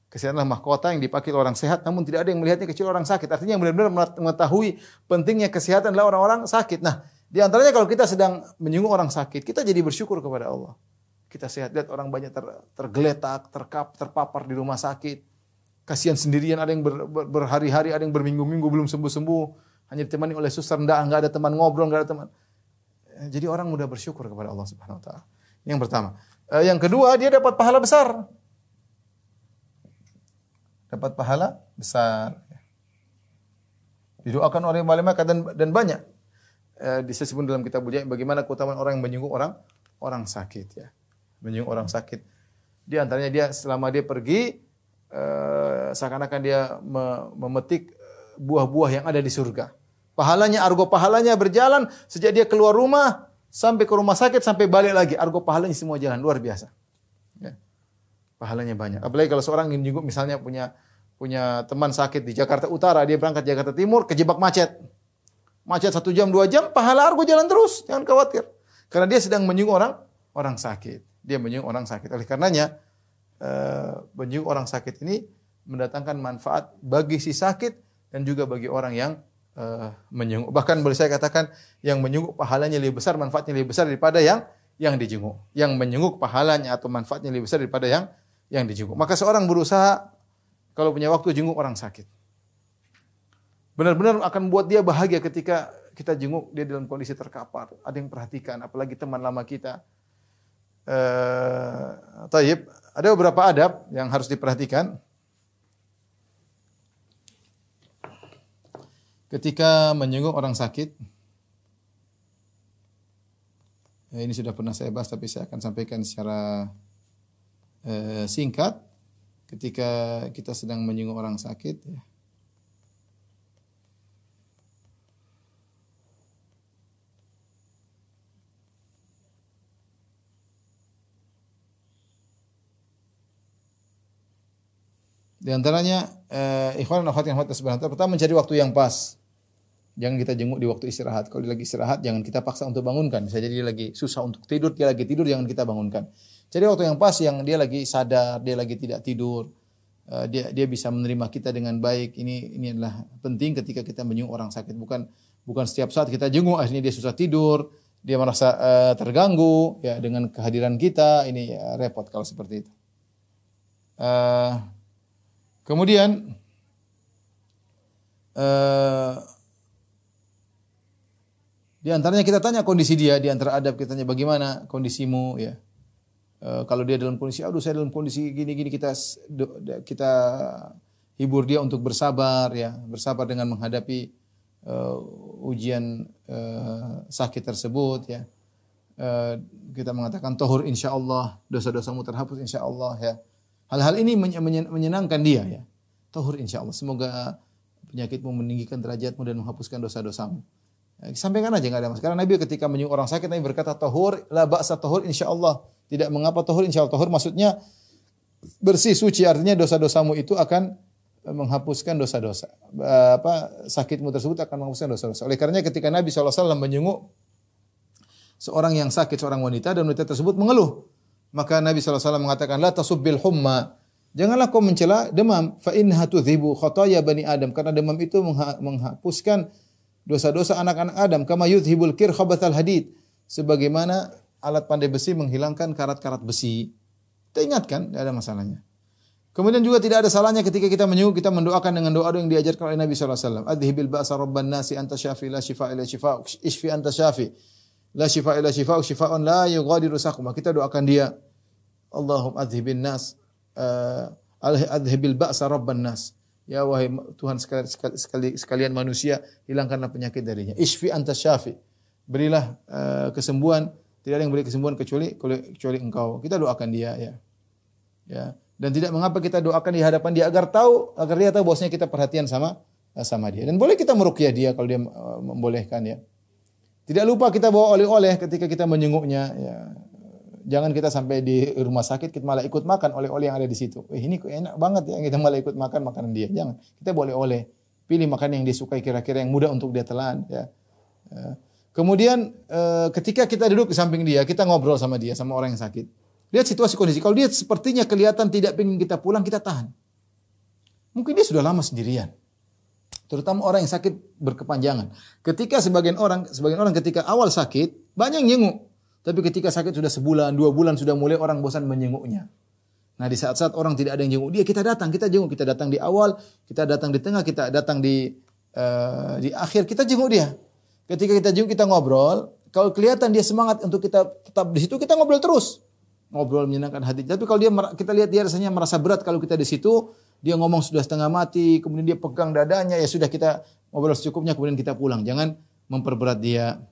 Kesehatan mahkota yang dipakai orang sehat namun tidak ada yang melihatnya kecuali orang sakit. Artinya yang benar-benar mengetahui pentingnya kesehatan adalah orang-orang sakit. Nah, di antaranya kalau kita sedang menyinggung orang sakit, kita jadi bersyukur kepada Allah. Kita sehat, lihat orang banyak ter, tergeletak, terkap, terpapar di rumah sakit. Kasihan sendirian, ada yang ber, ber, berhari-hari, ada yang berminggu-minggu belum sembuh-sembuh hanya ditemani oleh suster, enggak, enggak ada teman ngobrol, enggak ada teman. Eh, jadi orang mudah bersyukur kepada Allah Subhanahu wa taala. Yang pertama. Eh, yang kedua, dia dapat pahala besar. Dapat pahala besar. Didoakan oleh malaikat dan dan banyak. Eh, disebut dalam kitab Bujai bagaimana keutamaan orang yang menyinggung orang orang sakit ya. Menyinggung orang sakit. Di antaranya dia selama dia pergi eh, seakan-akan dia memetik buah-buah yang ada di surga. Pahalanya, argo pahalanya berjalan sejak dia keluar rumah sampai ke rumah sakit sampai balik lagi. Argo pahalanya semua jalan luar biasa. Ya. Pahalanya banyak. Apalagi kalau seorang ingin jenguk misalnya punya punya teman sakit di Jakarta Utara, dia berangkat Jakarta Timur, kejebak macet. Macet satu jam, dua jam, pahala argo jalan terus. Jangan khawatir. Karena dia sedang menyinggung orang orang sakit. Dia menyinggung orang sakit. Oleh karenanya, uh, menyinggung orang sakit ini mendatangkan manfaat bagi si sakit dan juga bagi orang yang uh, menyenguk. Bahkan boleh saya katakan yang menyenguk pahalanya lebih besar, manfaatnya lebih besar daripada yang yang dijenguk. Yang menyenguk pahalanya atau manfaatnya lebih besar daripada yang yang dijenguk. Maka seorang berusaha kalau punya waktu jenguk orang sakit. Benar-benar akan membuat dia bahagia ketika kita jenguk dia dalam kondisi terkapar. Ada yang perhatikan, apalagi teman lama kita. Uh, taib, ada beberapa adab yang harus diperhatikan. ketika menyenguk orang sakit. Ya, ini sudah pernah saya bahas tapi saya akan sampaikan secara eh, singkat. Ketika kita sedang menyenguk orang sakit, ya, Di antaranya eh, ikhwan dan akhwat yang subhanahu pertama mencari waktu yang pas. Jangan kita jenguk di waktu istirahat. Kalau dia lagi istirahat, jangan kita paksa untuk bangunkan. Bisa jadi dia lagi susah untuk tidur, dia lagi tidur, jangan kita bangunkan. Jadi waktu yang pas yang dia lagi sadar, dia lagi tidak tidur, uh, dia dia bisa menerima kita dengan baik. Ini ini adalah penting ketika kita menjenguk orang sakit. Bukan bukan setiap saat kita jenguk akhirnya dia susah tidur, dia merasa uh, terganggu ya dengan kehadiran kita. Ini ya, repot kalau seperti itu. Uh, Kemudian uh, Di antaranya kita tanya kondisi dia, di antara adab kita tanya bagaimana kondisimu ya. E, kalau dia dalam kondisi, aduh saya dalam kondisi gini-gini kita kita hibur dia untuk bersabar ya, bersabar dengan menghadapi uh, ujian uh, sakit tersebut ya. Uh, kita mengatakan tohur insya Allah dosa-dosamu terhapus insya Allah ya. Hal-hal ini menyenangkan dia ya. Tohur insya Allah. Semoga penyakitmu meninggikan derajatmu dan menghapuskan dosa-dosamu. Sampaikan aja nggak ada masalah. Karena Nabi ketika menyuruh orang sakit Nabi berkata tohur la ba'sa tohur insya Allah. Tidak mengapa tohur insya Allah. Tohur maksudnya bersih suci artinya dosa-dosamu itu akan menghapuskan dosa-dosa. Apa sakitmu tersebut akan menghapuskan dosa-dosa. Oleh karenanya ketika Nabi SAW menyenguk seorang yang sakit, seorang wanita dan wanita tersebut mengeluh. Maka Nabi SAW mengatakan, La tasubbil humma. Janganlah kau mencela demam. Fa innaha tudhibu khotoya bani Adam. Karena demam itu menghapuskan dosa-dosa anak-anak Adam. Kama yudhibul kir khabathal hadid. Sebagaimana alat pandai besi menghilangkan karat-karat besi. Kita ingatkan, tidak ada masalahnya. Kemudian juga tidak ada salahnya ketika kita menyuruh kita mendoakan dengan doa-doa yang diajarkan oleh Nabi sallallahu alaihi wasallam. Adhibil ba'sa rabban nasi anta syafi la shifa illa shifa ishfi anta syafi la shifa illa shifa shifaan la yughadiru. Kita doakan dia Allahum adhibin nas uh, adhibil ba'sa rabban nas. Ya wahai Tuhan sekali, sekali, sekalian manusia, hilangkanlah penyakit darinya. Ishfi anta syafi. Berilah uh, kesembuhan, tidak ada yang beri kesembuhan kecuali kecuali engkau. Kita doakan dia ya. Ya. Dan tidak mengapa kita doakan di hadapan dia agar tahu, agar dia tahu bahwasanya kita perhatian sama sama dia. Dan boleh kita merukyah dia kalau dia uh, membolehkan ya. Tidak lupa kita bawa oleh-oleh ketika kita menjenguknya ya. Jangan kita sampai di rumah sakit kita malah ikut makan oleh-oleh yang ada di situ. Eh, ini enak banget ya kita malah ikut makan makanan dia. Jangan. Kita boleh oleh pilih makanan yang disukai kira-kira yang mudah untuk dia telan ya. ya. Kemudian uh, ketika kita duduk di samping dia, kita ngobrol sama dia sama orang yang sakit. Lihat situasi kondisi. Kalau dia sepertinya kelihatan tidak ingin kita pulang, kita tahan. Mungkin dia sudah lama sendirian. Terutama orang yang sakit berkepanjangan. Ketika sebagian orang, sebagian orang ketika awal sakit, banyak yang jenguk. Tapi ketika sakit sudah sebulan, dua bulan, sudah mulai orang bosan menjenguknya. Nah di saat-saat orang tidak ada yang jenguk dia, kita datang, kita jenguk. Kita datang di awal, kita datang di tengah, kita datang di uh, di akhir, kita jenguk dia. Ketika kita jenguk, kita ngobrol. Kalau kelihatan dia semangat untuk kita tetap di situ, kita ngobrol terus ngobrol menyenangkan hati. Tapi kalau dia kita lihat dia rasanya merasa berat kalau kita di situ, dia ngomong sudah setengah mati, kemudian dia pegang dadanya, ya sudah kita ngobrol secukupnya kemudian kita pulang. Jangan memperberat dia.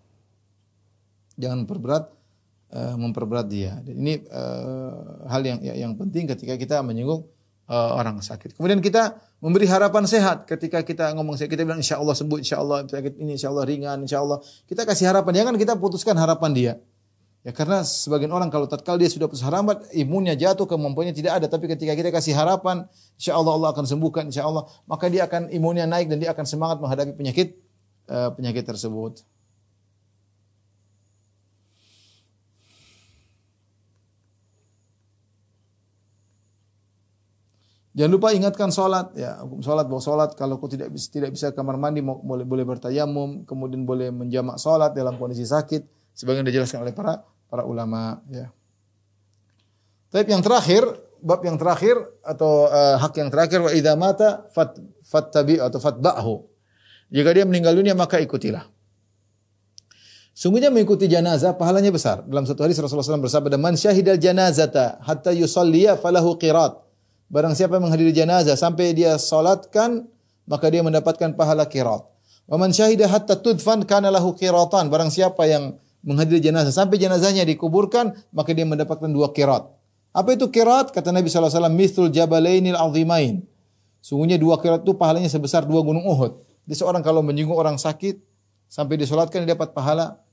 Jangan memperberat uh, memperberat dia. Ini uh, hal yang yang penting ketika kita menyinggung uh, orang sakit. Kemudian kita memberi harapan sehat ketika kita ngomong sehat. Kita bilang insya Allah sembuh, insya Allah sakit ini insya Allah ringan, insya Allah. Kita kasih harapan. Jangan kita putuskan harapan dia. Ya karena sebagian orang kalau tatkala dia sudah putus harapan, imunnya jatuh, kemampuannya tidak ada. Tapi ketika kita kasih harapan, insya Allah Allah akan sembuhkan, insya Allah. Maka dia akan imunnya naik dan dia akan semangat menghadapi penyakit uh, penyakit tersebut. Jangan lupa ingatkan sholat, ya hukum sholat bahwa sholat kalau kau tidak bisa tidak bisa kamar mandi boleh boleh bertayamum, kemudian boleh menjamak sholat dalam kondisi sakit, sebagian dijelaskan oleh para para ulama ya. Tapi yang terakhir, bab yang terakhir atau uh, hak yang terakhir wa idza mata fat fattabi atau fatba'hu. Jika dia meninggal dunia maka ikutilah. Sungguhnya mengikuti janazah pahalanya besar. Dalam satu hadis Rasulullah SAW bersabda, "Man syahidal janazata hatta yusalliya falahu qirat." Barang siapa menghadiri janazah sampai dia salatkan, maka dia mendapatkan pahala qirat. Wa man syahida hatta tudfan kana lahu qiratan. Barang siapa yang menghadiri jenazah sampai jenazahnya dikuburkan maka dia mendapatkan dua kirat. Apa itu kirat? Kata Nabi SAW, Mithul jabalainil azimain. Sungguhnya dua kirat itu pahalanya sebesar dua gunung Uhud. Jadi seorang kalau menyinggung orang sakit, sampai disolatkan dia dapat pahala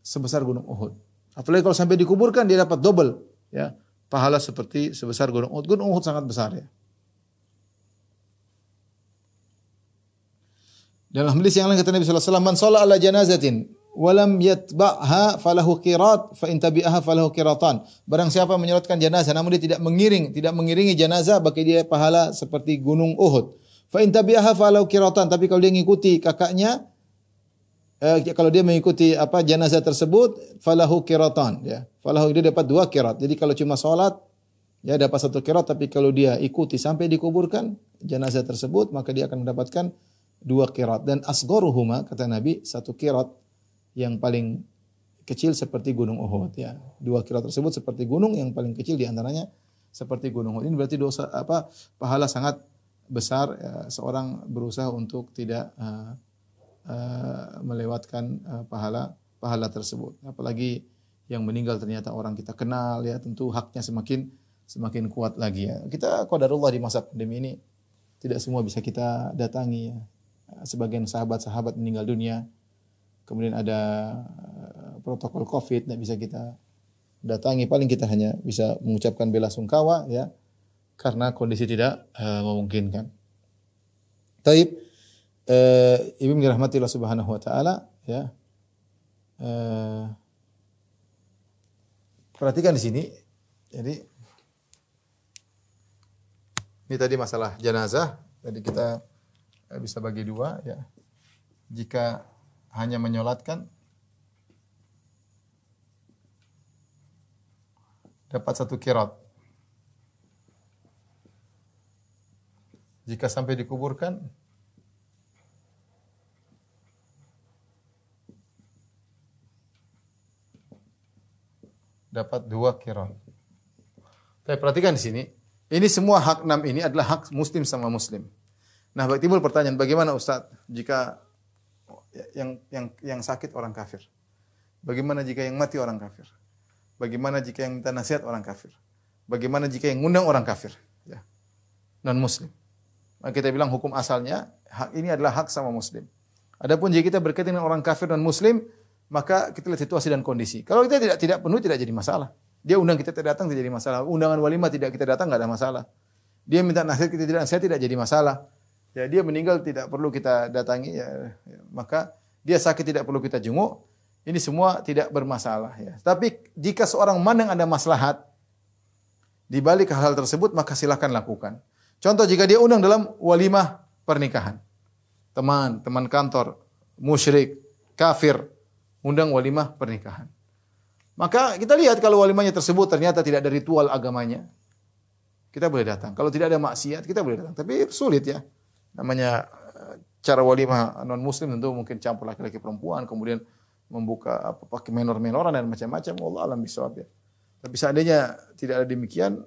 sebesar gunung Uhud. Apalagi kalau sampai dikuburkan dia dapat double. ya Pahala seperti sebesar gunung Uhud. Gunung Uhud sangat besar ya. Dalam hadis yang lain kata Nabi SAW, Man sholat ala janazatin walam yatba'ha falahu qirat fa in tabi'aha falahu qiratan. Barang siapa menyolatkan jenazah namun dia tidak mengiring, tidak mengiringi jenazah bagi dia pahala seperti gunung Uhud. Fa in tabi'aha falahu qiratan, tapi kalau dia mengikuti kakaknya eh, kalau dia mengikuti apa jenazah tersebut falahu qiratan ya. Falahu dia dapat dua qirat. Jadi kalau cuma salat ya dapat satu qirat tapi kalau dia ikuti sampai dikuburkan jenazah tersebut maka dia akan mendapatkan dua qirat dan asgharuhuma kata Nabi satu qirat yang paling kecil seperti gunung Uhud ya. Dua kirat tersebut seperti gunung yang paling kecil di antaranya seperti gunung Uhud. Ini berarti dosa apa pahala sangat besar ya, seorang berusaha untuk tidak uh, uh, melewatkan uh, pahala pahala tersebut. Apalagi yang meninggal ternyata orang kita kenal ya tentu haknya semakin semakin kuat lagi ya. Kita qadarullah di masa pandemi ini tidak semua bisa kita datangi ya. Sebagian sahabat-sahabat meninggal dunia. Kemudian ada protokol Covid tidak bisa kita datangi. Paling kita hanya bisa mengucapkan bela sungkawa ya karena kondisi tidak uh, memungkinkan. Taib uh, ibu dirahmati Allah Subhanahu wa taala ya. Uh, perhatikan di sini. Jadi ini tadi masalah jenazah. Tadi kita bisa bagi dua ya. Jika hanya menyolatkan dapat satu kirat. Jika sampai dikuburkan dapat dua kirat. Tapi perhatikan di sini, ini semua hak enam ini adalah hak muslim sama muslim. Nah, timbul pertanyaan, bagaimana Ustaz jika yang yang yang sakit orang kafir? Bagaimana jika yang mati orang kafir? Bagaimana jika yang minta nasihat orang kafir? Bagaimana jika yang ngundang orang kafir? Ya. Non muslim. Maka kita bilang hukum asalnya hak ini adalah hak sama muslim. Adapun jika kita berkaitan dengan orang kafir non muslim, maka kita lihat situasi dan kondisi. Kalau kita tidak tidak penuh tidak jadi masalah. Dia undang kita tidak datang tidak jadi masalah. Undangan walimah tidak kita datang nggak ada masalah. Dia minta nasihat kita tidak nasihat tidak jadi masalah. Ya dia meninggal tidak perlu kita datangi ya, ya. maka dia sakit tidak perlu kita jenguk ini semua tidak bermasalah ya. Tapi jika seorang mandang ada maslahat di balik hal tersebut maka silakan lakukan. Contoh jika dia undang dalam walimah pernikahan. Teman, teman kantor, musyrik, kafir, undang walimah pernikahan. Maka kita lihat kalau walimahnya tersebut ternyata tidak ada ritual agamanya, kita boleh datang. Kalau tidak ada maksiat, kita boleh datang. Tapi sulit ya. Namanya eh, cara walimah non muslim tentu mungkin campur laki-laki perempuan, kemudian membuka apa pakai menor-menoran dan macam-macam. Allah alam bisawab ya. Tapi seandainya tidak ada demikian,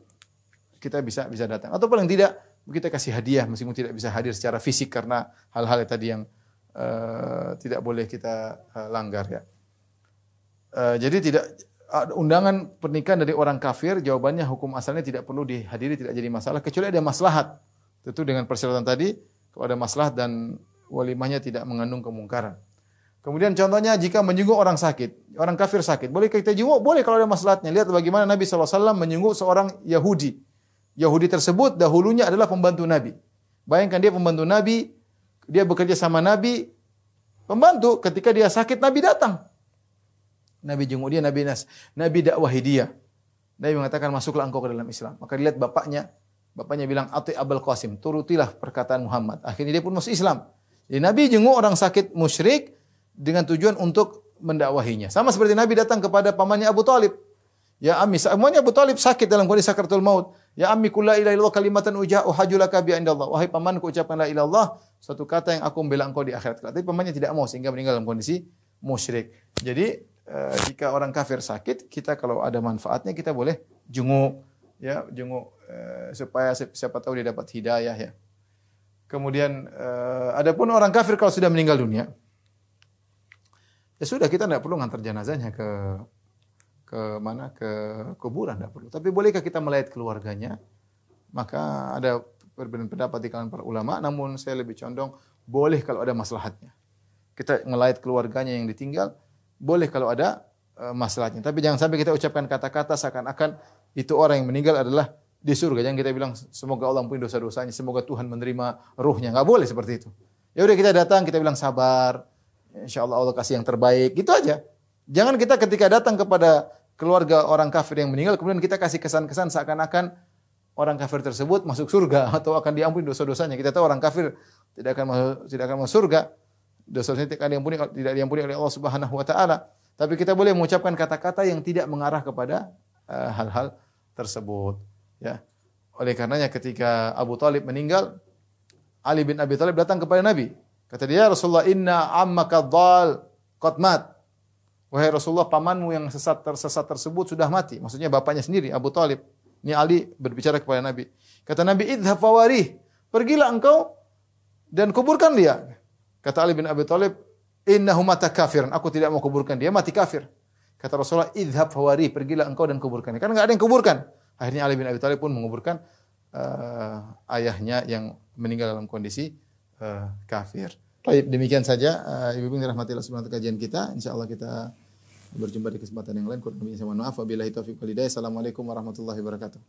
kita bisa bisa datang. Atau paling tidak kita kasih hadiah meskipun tidak bisa hadir secara fisik karena hal-hal tadi yang uh, tidak boleh kita uh, langgar ya. Uh, jadi tidak undangan pernikahan dari orang kafir jawabannya hukum asalnya tidak perlu dihadiri tidak jadi masalah kecuali ada maslahat. Tentu dengan persyaratan tadi kalau ada maslahat dan walimahnya tidak mengandung kemungkaran. Kemudian contohnya jika menyinggung orang sakit, orang kafir sakit, boleh kita jenguk? Boleh kalau ada maslahatnya. Lihat bagaimana Nabi SAW menyinggung seorang Yahudi. Yahudi tersebut dahulunya adalah pembantu Nabi. Bayangkan dia pembantu Nabi, dia bekerja sama Nabi, pembantu ketika dia sakit Nabi datang. Nabi jenguk dia, Nabi Nas, Nabi dakwahi dia. Nabi mengatakan masuklah engkau ke dalam Islam. Maka dilihat bapaknya, bapaknya bilang ati Abul Qasim, turutilah perkataan Muhammad. Akhirnya dia pun masuk Islam. Jadi Nabi jenguk orang sakit musyrik, dengan tujuan untuk mendakwahinya. Sama seperti Nabi datang kepada pamannya Abu Talib. Ya Ami, semuanya Abu Talib sakit dalam kondisi sakaratul maut. Ya Ami, kula ila ilallah kalimatan ujah uhajulaka bi indallah. Wahai pamanku ucapkan la ilallah, suatu kata yang aku membela engkau di akhirat Tapi pamannya tidak mau sehingga meninggal dalam kondisi musyrik. Jadi eh, jika orang kafir sakit, kita kalau ada manfaatnya kita boleh jenguk ya, jenguk eh, supaya siapa tahu dia dapat hidayah ya. Kemudian eh, adapun orang kafir kalau sudah meninggal dunia, Ya sudah kita tidak perlu ngantar jenazahnya ke ke mana ke kuburan tidak perlu. Tapi bolehkah kita melayat keluarganya? Maka ada perbedaan pendapat di kalangan para ulama. Namun saya lebih condong boleh kalau ada maslahatnya. Kita ngelayat keluarganya yang ditinggal boleh kalau ada uh, maslahatnya. Tapi jangan sampai kita ucapkan kata-kata seakan-akan itu orang yang meninggal adalah di surga. Jangan kita bilang semoga Allah ampuni dosa-dosanya, semoga Tuhan menerima ruhnya. Nggak boleh seperti itu. Ya udah kita datang, kita bilang sabar, Insya Allah Allah kasih yang terbaik. Gitu aja. Jangan kita ketika datang kepada keluarga orang kafir yang meninggal, kemudian kita kasih kesan-kesan seakan-akan orang kafir tersebut masuk surga <laughs> atau akan diampuni dosa-dosanya. Kita tahu orang kafir tidak akan masuk, tidak akan masuk surga. Dosa-dosanya tidak diampuni tidak diampuni oleh Allah Subhanahu wa taala. Tapi kita boleh mengucapkan kata-kata yang tidak mengarah kepada eh, hal-hal uh, tersebut, ya. Oleh karenanya ketika Abu Talib meninggal, Ali bin Abi Talib datang kepada Nabi. Kata dia Rasulullah inna ammaka dhal qad mat. Wahai Rasulullah, pamanmu yang sesat tersesat tersebut sudah mati. Maksudnya bapaknya sendiri, Abu Talib. Ini Ali berbicara kepada Nabi. Kata Nabi, idhab fawarih. Pergilah engkau dan kuburkan dia. Kata Ali bin Abi Thalib, innahu mata kafiran. Aku tidak mau kuburkan dia, mati kafir. Kata Rasulullah, idhab fawari, pergilah engkau dan kuburkan. Karena enggak ada yang kuburkan. Akhirnya Ali bin Abi Thalib pun menguburkan uh, ayahnya yang meninggal dalam kondisi uh, kafir. Baik, demikian saja uh, Ibu Ibu rahmati Allah subhanahu kajian kita. Insyaallah kita berjumpa di kesempatan yang lain. Kurang lebih saya mohon maaf. Wabillahi taufiq walhidayah. Assalamualaikum warahmatullahi wabarakatuh.